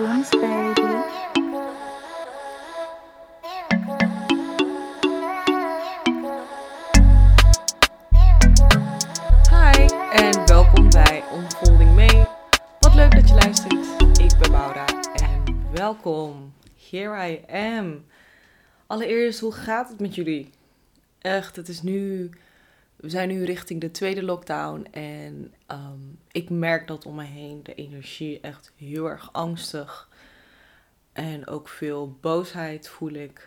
Hi en welkom bij Unfolding Mee. Wat leuk dat je luistert. Ik ben Maura en welkom. Here I am. Allereerst, hoe gaat het met jullie? Echt, het is nu. We zijn nu richting de tweede lockdown en ehm, ik merk dat om me heen de energie echt heel erg angstig en ook veel boosheid voel ik.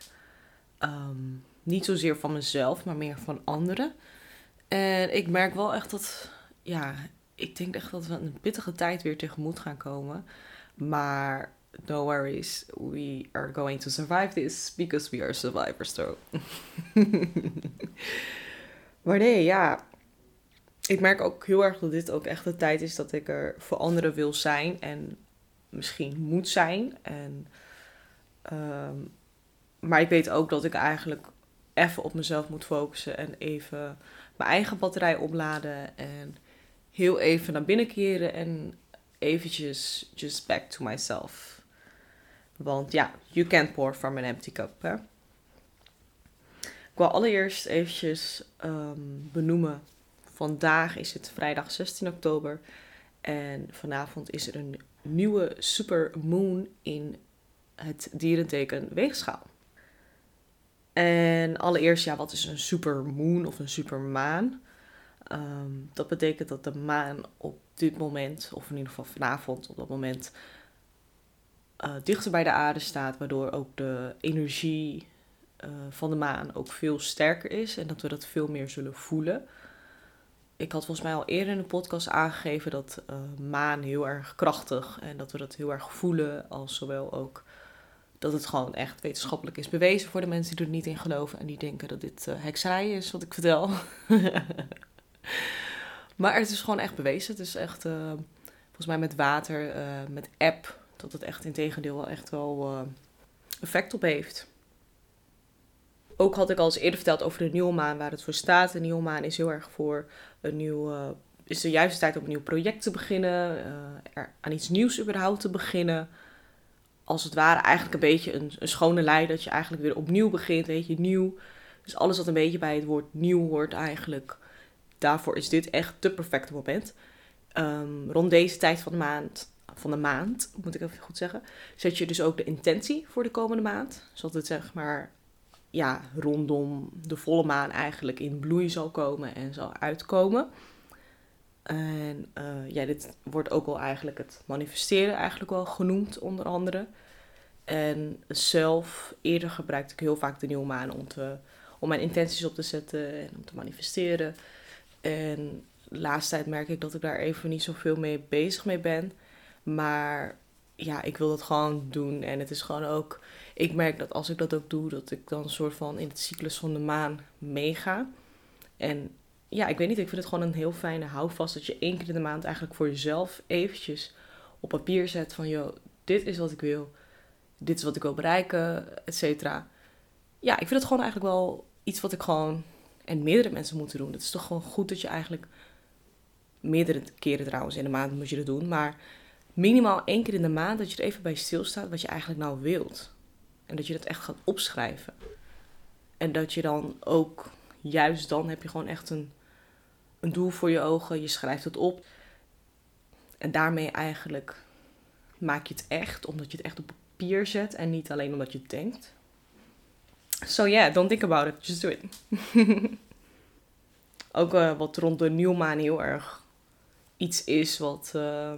Ehm, niet zozeer van mezelf, maar meer van anderen. En ik merk wel echt dat, ja, ik denk echt dat we een pittige tijd weer tegemoet gaan komen. Maar no worries, we are going to survive this because we are survivors though. maar nee, ja, ik merk ook heel erg dat dit ook echt de tijd is dat ik er voor anderen wil zijn en misschien moet zijn. En, ehm, maar ik weet ook dat ik eigenlijk even op mezelf moet focussen en even mijn eigen batterij opladen en heel even naar binnen keren en eventjes just back to myself. Want ja, you can't pour from an empty cup. Hè? Ik wil allereerst eventjes ehm, benoemen. Vandaag is het vrijdag 16 oktober. En vanavond is er een nieuwe supermoon in het dierenteken Weegschaal. En allereerst, ja, wat is een supermoon of een supermaan? Ehm, dat betekent dat de maan op dit moment, of in ieder geval vanavond op dat moment, uh, dichter bij de aarde staat, waardoor ook de energie uh, van de maan ook veel sterker is en dat we dat veel meer zullen voelen. Ik had volgens mij al eerder in de podcast aangegeven dat uh, maan heel erg krachtig en dat we dat heel erg voelen, als zowel ook dat het gewoon echt wetenschappelijk is bewezen voor de mensen die er niet in geloven en die denken dat dit uh, hekserij is wat ik vertel. maar het is gewoon echt bewezen. Het is echt, uh, volgens mij met water, met app, dat het echt in tegendeel wel echt wel effect op heeft. Ook had ik al eens eerder verteld over de nieuwe maan, waar het voor staat. De nieuwe maan is heel erg voor een nieuw, is de juiste tijd om een nieuw project te beginnen, er aan iets nieuws überhaupt te beginnen als het ware eigenlijk een beetje een, een schone lei. Dat je eigenlijk weer opnieuw begint, weet je, nieuw. Dus alles wat een beetje bij het woord nieuw hoort eigenlijk. Daarvoor is dit echt het perfecte moment. Um, rond deze tijd van de maand, van de maand, moet ik even goed zeggen, zet je dus ook de intentie voor de komende maand. Zodat het zeg maar, ja, rondom de volle maan eigenlijk in bloei zal komen en zal uitkomen. En uh, ja, dit wordt ook wel eigenlijk het manifesteren eigenlijk wel genoemd, onder andere. En zelf, eerder gebruikte ik heel vaak de nieuwe maan om, te, om mijn intenties op te zetten en om te manifesteren. En de laatste tijd merk ik dat ik daar even niet zoveel mee bezig mee ben. Maar ja, ik wil dat gewoon doen. En het is gewoon ook, ik merk dat als ik dat ook doe, dat ik dan een soort van in het cyclus van de maan meega. En ja, ik weet niet, ik vind het gewoon een heel fijne houvast dat je één keer in de maand eigenlijk voor jezelf eventjes op papier zet van, joh, dit is wat ik wil, dit is wat ik wil bereiken, et cetera. Ja, ik vind het gewoon eigenlijk wel iets wat ik gewoon, en meerdere mensen moeten doen. Het is toch gewoon goed dat je eigenlijk, meerdere keren trouwens in de maand moet je dat doen, maar minimaal één keer in de maand dat je er even bij stilstaat wat je eigenlijk nou wilt. En dat je dat echt gaat opschrijven. En dat je dan ook, juist dan heb je gewoon echt een een doel voor je ogen, je schrijft het op. En daarmee eigenlijk maak je het echt, omdat je het echt op papier zet en niet alleen omdat je het denkt. So yeah, don't think about it, just do it. Ook uh, wat rond de nieuwmaan heel erg iets is wat, uh,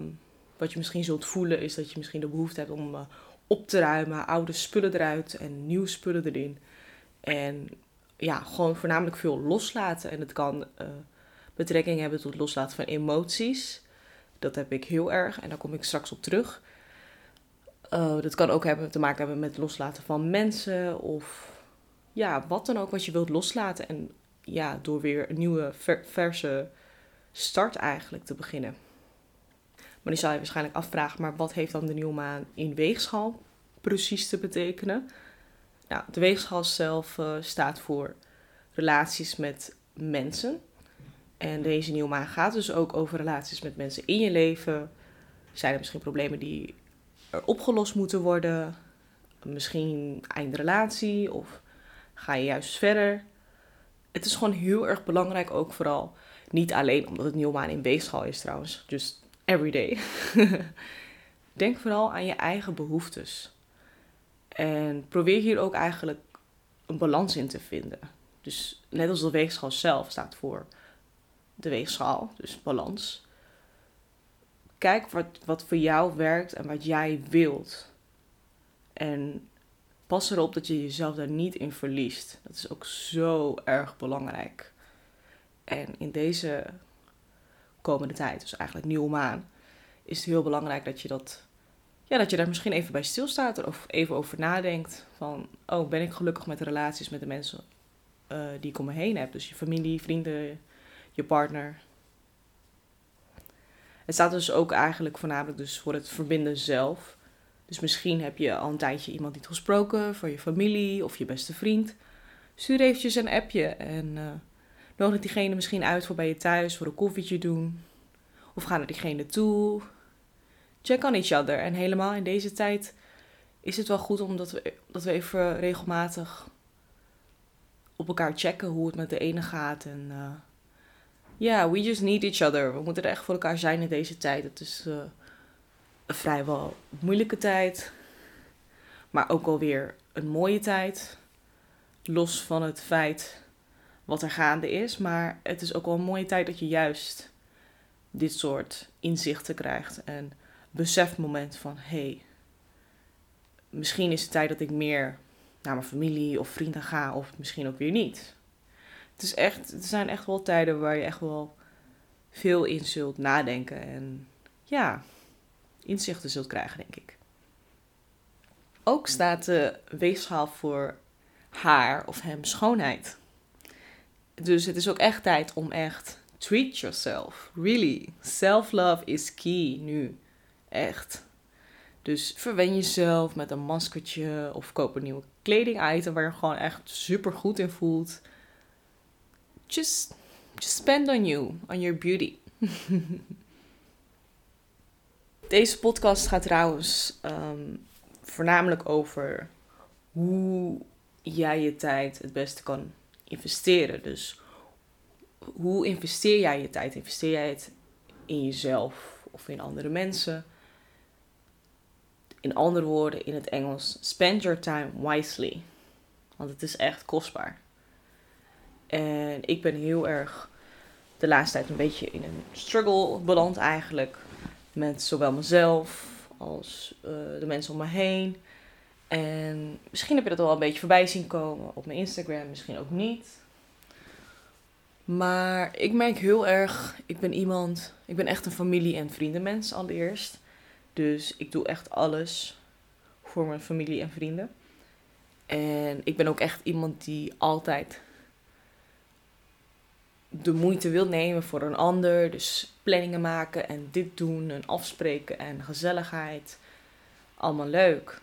wat je misschien zult voelen, is dat je misschien de behoefte hebt om uh, op te ruimen, oude spullen eruit en nieuwe spullen erin. En ja, gewoon voornamelijk veel loslaten. En het kan betrekking hebben tot loslaten van emoties. Dat heb ik heel erg en daar kom ik straks op terug. Uh, dat kan ook hebben, te maken hebben met loslaten van mensen of ja, wat dan ook wat je wilt loslaten. En ja, door weer een nieuwe verse start eigenlijk te beginnen. Maar die zal je waarschijnlijk afvragen, maar wat heeft dan de nieuwe maan in weegschaal precies te betekenen? Nou, de weegschaal zelf uh, staat voor relaties met mensen. En deze nieuwe maan gaat dus ook over relaties met mensen in je leven. Zijn er misschien problemen die er opgelost moeten worden. Misschien eindrelatie of ga je juist verder. Het is gewoon heel erg belangrijk ook vooral. Niet alleen omdat het nieuwmaan in weegschaal is trouwens. Just every day. Denk vooral aan je eigen behoeftes. En probeer hier ook eigenlijk een balans in te vinden. Dus net als de weegschaal zelf staat voor de weegschaal, dus balans. Kijk wat, wat voor jou werkt en wat jij wilt. En pas erop dat je jezelf daar niet in verliest. Dat is ook zo erg belangrijk. En in deze komende tijd, dus eigenlijk nieuwe maan, is het heel belangrijk dat je dat ja, dat je daar misschien even bij stilstaat of even over nadenkt. Van, oh, ben ik gelukkig met de relaties met de mensen uh, die ik om me heen heb? Dus je familie, vrienden, je partner. Het staat dus ook eigenlijk voornamelijk dus voor het verbinden zelf. Dus misschien heb je al een tijdje iemand niet gesproken voor je familie of je beste vriend. Stuur eventjes een appje en uh, nodig diegene misschien uit voor bij je thuis voor een koffietje doen. Of ga naar diegene toe check on each other. En helemaal in deze tijd is het wel goed omdat we, dat we even regelmatig op elkaar checken hoe het met de ene gaat. En eh, ja, we just need each other. We moeten er echt voor elkaar zijn in deze tijd. Het is uh, een vrijwel moeilijke tijd, maar ook alweer een mooie tijd. Los van het feit wat er gaande is, maar het is ook wel een mooie tijd dat je juist dit soort inzichten krijgt. En besefmoment van hé, hey, misschien is het tijd dat ik meer naar mijn familie of vrienden ga, of misschien ook weer niet. Het, is echt, het zijn echt wel tijden waar je echt wel veel in zult nadenken en ja, inzichten zult krijgen, denk ik. Ook staat de weegschaal voor haar of hem schoonheid. Dus het is ook echt tijd om echt treat yourself. Really. Self-love is key nu. Echt. Dus verwen jezelf met een maskertje of koop een nieuwe kleding-item waar je gewoon echt super goed in voelt. Just, just spend on you, on your beauty. Deze podcast gaat trouwens um, voornamelijk over hoe jij je tijd het beste kan investeren. Dus hoe investeer jij je tijd? Investeer jij het in jezelf of in andere mensen? In andere woorden, in het Engels, spend your time wisely. Want het is echt kostbaar. En ik ben heel erg de laatste tijd een beetje in een struggle beland eigenlijk. Met zowel mezelf als uh, de mensen om me heen. En misschien heb je dat al een beetje voorbij zien komen op mijn Instagram, misschien ook niet. Maar ik merk heel erg, ik ben iemand, ik ben echt een familie- en vriendenmens allereerst. Dus ik doe echt alles voor mijn familie en vrienden. En ik ben ook echt iemand die altijd de moeite wil nemen voor een ander. Dus planningen maken en dit doen en afspreken en gezelligheid. Allemaal leuk.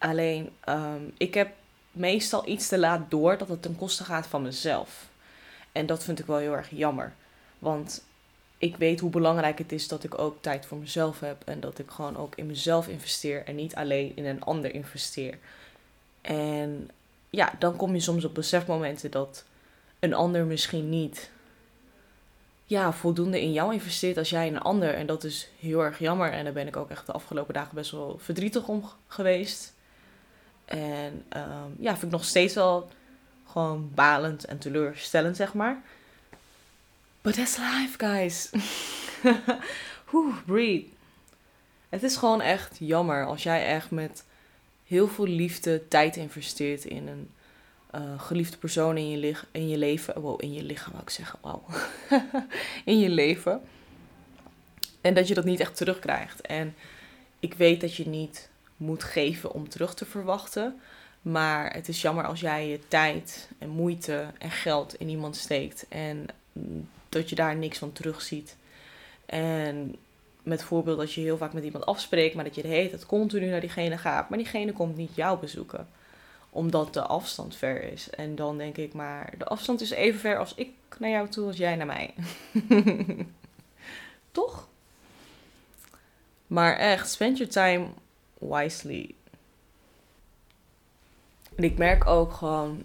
Alleen, um, ik heb meestal iets te laat door dat het ten koste gaat van mezelf. En dat vind ik wel heel erg jammer. Want ik weet hoe belangrijk het is dat ik ook tijd voor mezelf heb. En dat ik gewoon ook in mezelf investeer en niet alleen in een ander investeer. En ja, dan kom je soms op besefmomenten dat een ander misschien niet ja, voldoende in jou investeert als jij in een ander. En dat is heel erg jammer. En daar ben ik ook echt de afgelopen dagen best wel verdrietig om geweest. En um, ja, vind ik nog steeds wel gewoon balend en teleurstellend, zeg maar. But that's life, guys. Oeh, breathe. Het is gewoon echt jammer als jij echt met heel veel liefde tijd investeert in een uh, geliefde persoon in je, in je leven. Wow, in je lichaam wou ik zeggen. Wow. in je leven. En dat je dat niet echt terugkrijgt. En ik weet dat je niet moet geven om terug te verwachten. Maar het is jammer als jij je tijd en moeite en geld in iemand steekt. En dat je daar niks van terugziet. En met voorbeeld dat je heel vaak met iemand afspreekt, maar dat je de hele tijd continu naar diegene gaat. Maar diegene komt niet jou bezoeken, omdat de afstand ver is. En dan denk ik, maar de afstand is even ver als ik naar jou toe als jij naar mij. Toch? Maar echt, spend your time wisely. En ik merk ook gewoon,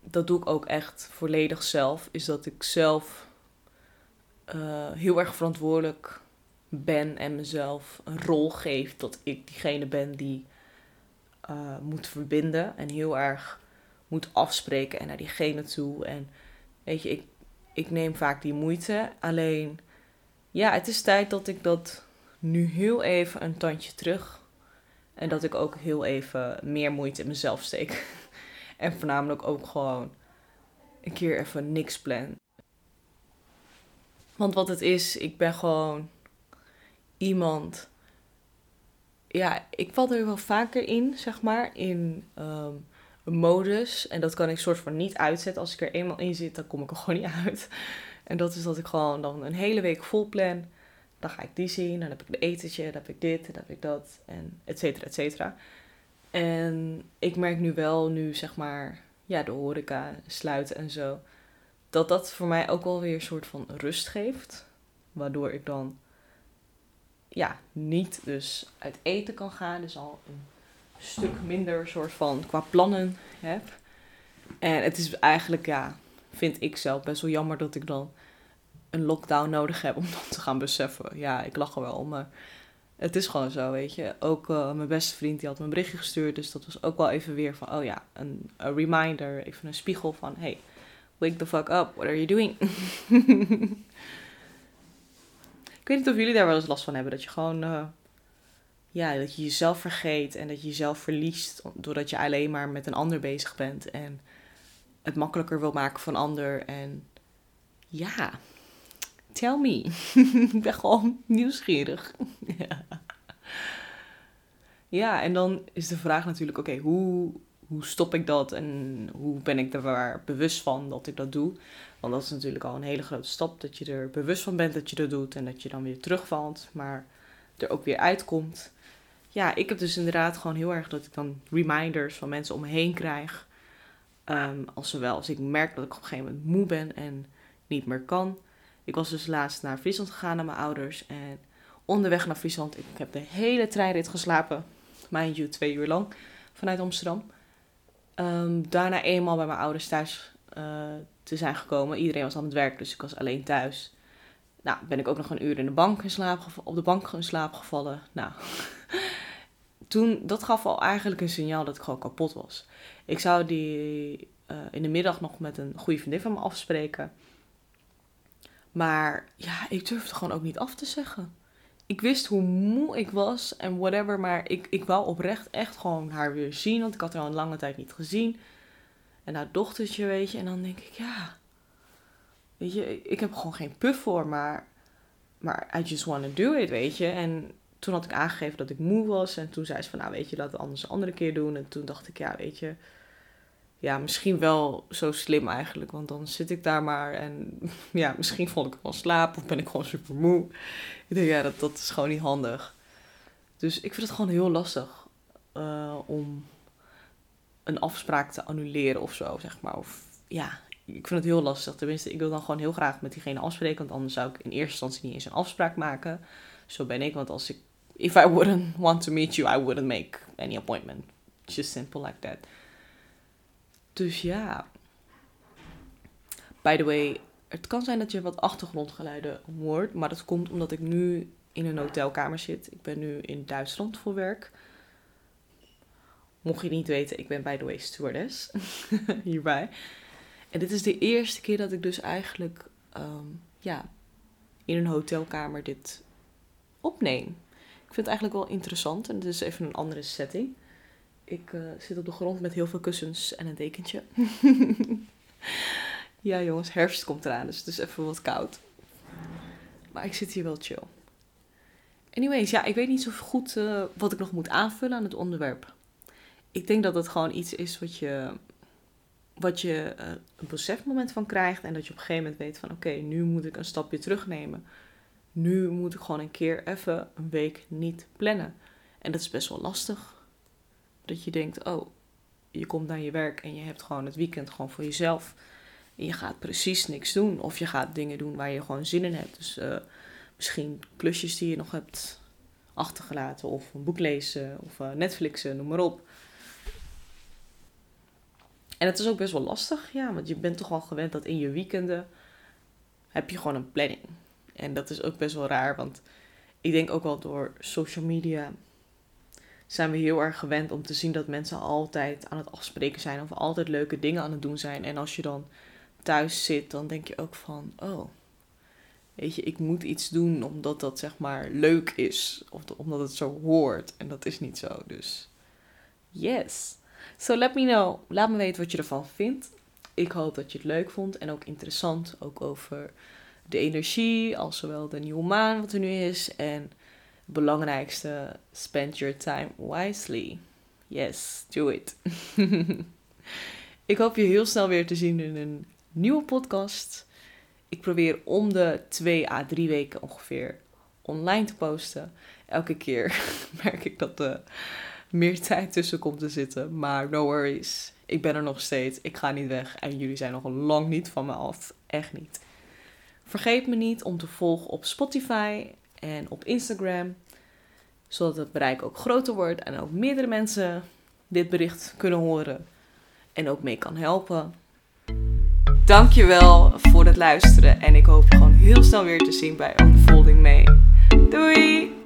dat doe ik ook echt volledig zelf, is dat ik zelf uh, heel erg verantwoordelijk ben en mezelf een rol geef dat ik diegene ben die uh, moet verbinden en heel erg moet afspreken en naar diegene toe. En weet je, ik, ik neem vaak die moeite. Alleen, ja, het is tijd dat ik dat nu heel even een tandje terug. En dat ik ook heel even meer moeite in mezelf steek. en voornamelijk ook gewoon een keer even niks plan. Want wat het is, ik ben gewoon iemand. Ja, ik val er wel vaker in, zeg maar, in um, een modus. En dat kan ik soort van niet uitzetten. Als ik er eenmaal in zit, dan kom ik er gewoon niet uit. En dat is dat ik gewoon dan een hele week vol plan. Dan ga ik die zien, dan heb ik een etentje, dan heb ik dit, dan heb ik dat, en et cetera, et cetera. En ik merk nu wel, nu zeg maar, ja, de horeca sluiten en zo, dat dat voor mij ook wel weer een soort van rust geeft. Waardoor ik dan, ja, niet dus uit eten kan gaan. Dus al een stuk minder soort van qua plannen heb. En het is eigenlijk, ja, vind ik zelf best wel jammer dat ik dan een lockdown nodig heb om dan te gaan beseffen. Ja, ik lach er wel, maar het is gewoon zo, weet je. Ook uh, mijn beste vriend die had me een berichtje gestuurd, dus dat was ook wel even weer van, oh ja, een, reminder, even een spiegel van, hey, wake the fuck up, what are you doing? ik weet niet of jullie daar wel eens last van hebben, dat je gewoon, uh, ja, dat je jezelf vergeet en dat je jezelf verliest, doordat je alleen maar met een ander bezig bent en het makkelijker wil maken van ander en ja, tell me. ik ben gewoon nieuwsgierig. ja. en dan is de vraag natuurlijk, oké, hoe, hoe stop ik dat en hoe ben ik er bewust van dat ik dat doe? Want dat is natuurlijk al een hele grote stap, dat je er bewust van bent dat je dat doet en dat je dan weer terugvalt, maar er ook weer uitkomt. Ja, ik heb dus inderdaad gewoon heel erg dat ik dan reminders van mensen om me heen krijg. Um, als zowel als ik merk dat ik op een gegeven moment moe ben en niet meer kan. Ik was dus laatst naar Friesland gegaan naar mijn ouders. En onderweg naar Friesland, ik heb de hele treinrit geslapen. Mind you, twee uur lang vanuit Amsterdam. Um, daarna eenmaal bij mijn ouders thuis uh, te zijn gekomen. Iedereen was aan het werk, dus ik was alleen thuis. Nou, ben ik ook nog een uur in de bank in slaap op de bank in slaap gevallen. Nou, toen, dat gaf al eigenlijk een signaal dat ik gewoon kapot was. Ik zou die uh, in de middag nog met een goede vriendin van me afspreken. Maar ja, ik durfde gewoon ook niet af te zeggen. Ik wist hoe moe ik was en whatever, maar ik, ik wou oprecht echt gewoon haar weer zien, want ik had haar al een lange tijd niet gezien. En haar dochtertje, weet je, en dan denk ik, ja, weet je, ik heb gewoon geen puff voor, maar, maar I just want to do it, weet je. En toen had ik aangegeven dat ik moe was en toen zei ze van, nou weet je, laten we anders een andere keer doen. En toen dacht ik, ja, weet je, ja, misschien wel zo slim eigenlijk. Want dan zit ik daar maar en ja, misschien val ik wel slaap of ben ik gewoon super moe. Ik denk, ja, dat, dat is gewoon niet handig. Dus ik vind het gewoon heel lastig uh, om een afspraak te annuleren of zo, zeg maar. Of ja, ik vind het heel lastig. Tenminste, ik wil dan gewoon heel graag met diegene afspreken. Want anders zou ik in eerste instantie niet eens een afspraak maken. Zo ben ik. Want als ik, if I wouldn't want to meet you, I wouldn't make any appointment. Just simple like that. Dus ja. By the way, het kan zijn dat je wat achtergrondgeluiden hoort. Maar dat komt omdat ik nu in een hotelkamer zit. Ik ben nu in Duitsland voor werk. Mocht je niet weten, ik ben by the way stewardess. Hierbij. En dit is de eerste keer dat ik dus eigenlijk ehm, ja, in een hotelkamer dit opneem. Ik vind het eigenlijk wel interessant. En het is even een andere setting. Ik uh, zit op de grond met heel veel kussens en een dekentje. ja, jongens, herfst komt eraan, dus het is even wat koud. Maar ik zit hier wel chill. Anyways, ja, ik weet niet zo goed uh, wat ik nog moet aanvullen aan het onderwerp. Ik denk dat het gewoon iets is wat je, wat je uh, een besefmoment van krijgt. En dat je op een gegeven moment weet van oké, nu moet ik een stapje terugnemen. Nu moet ik gewoon een keer even een week niet plannen. En dat is best wel lastig. Dat je denkt, oh, je komt naar je werk en je hebt gewoon het weekend gewoon voor jezelf. En je gaat precies niks doen. Of je gaat dingen doen waar je gewoon zin in hebt. Dus uh, misschien klusjes die je nog hebt achtergelaten. Of een boek lezen of uh, Netflixen, noem maar op. En het is ook best wel lastig, ja, want je bent toch al gewend dat in je weekenden heb je gewoon een planning. En dat is ook best wel raar, want ik denk ook wel door social media zijn we heel erg gewend om te zien dat mensen altijd aan het afspreken zijn of altijd leuke dingen aan het doen zijn. En als je dan thuis zit, dan denk je ook van, oh, weet je, ik moet iets doen omdat dat zeg maar leuk is of omdat het zo hoort. En dat is niet zo, dus yes. So let me know, laat me weten wat je ervan vindt. Ik hoop dat je het leuk vond en ook interessant, ook over de energie, als zowel de nieuwe maan wat er nu is en belangrijkste, spend your time wisely. Yes, do it. ik hoop je heel snel weer te zien in een nieuwe podcast. Ik probeer om de 2 à 3 weken ongeveer online te posten. Elke keer merk ik dat er meer tijd tussen komt te zitten. Maar no worries. Ik ben er nog steeds. Ik ga niet weg. En jullie zijn nog lang niet van me af. Echt niet. Vergeet me niet om te volgen op Spotify en op Instagram. Zodat het bereik ook groter wordt en ook meerdere mensen dit bericht kunnen horen. En ook mee kan helpen. Dankjewel voor het luisteren. En ik hoop je gewoon heel snel weer te zien bij Unfolding May. Doei!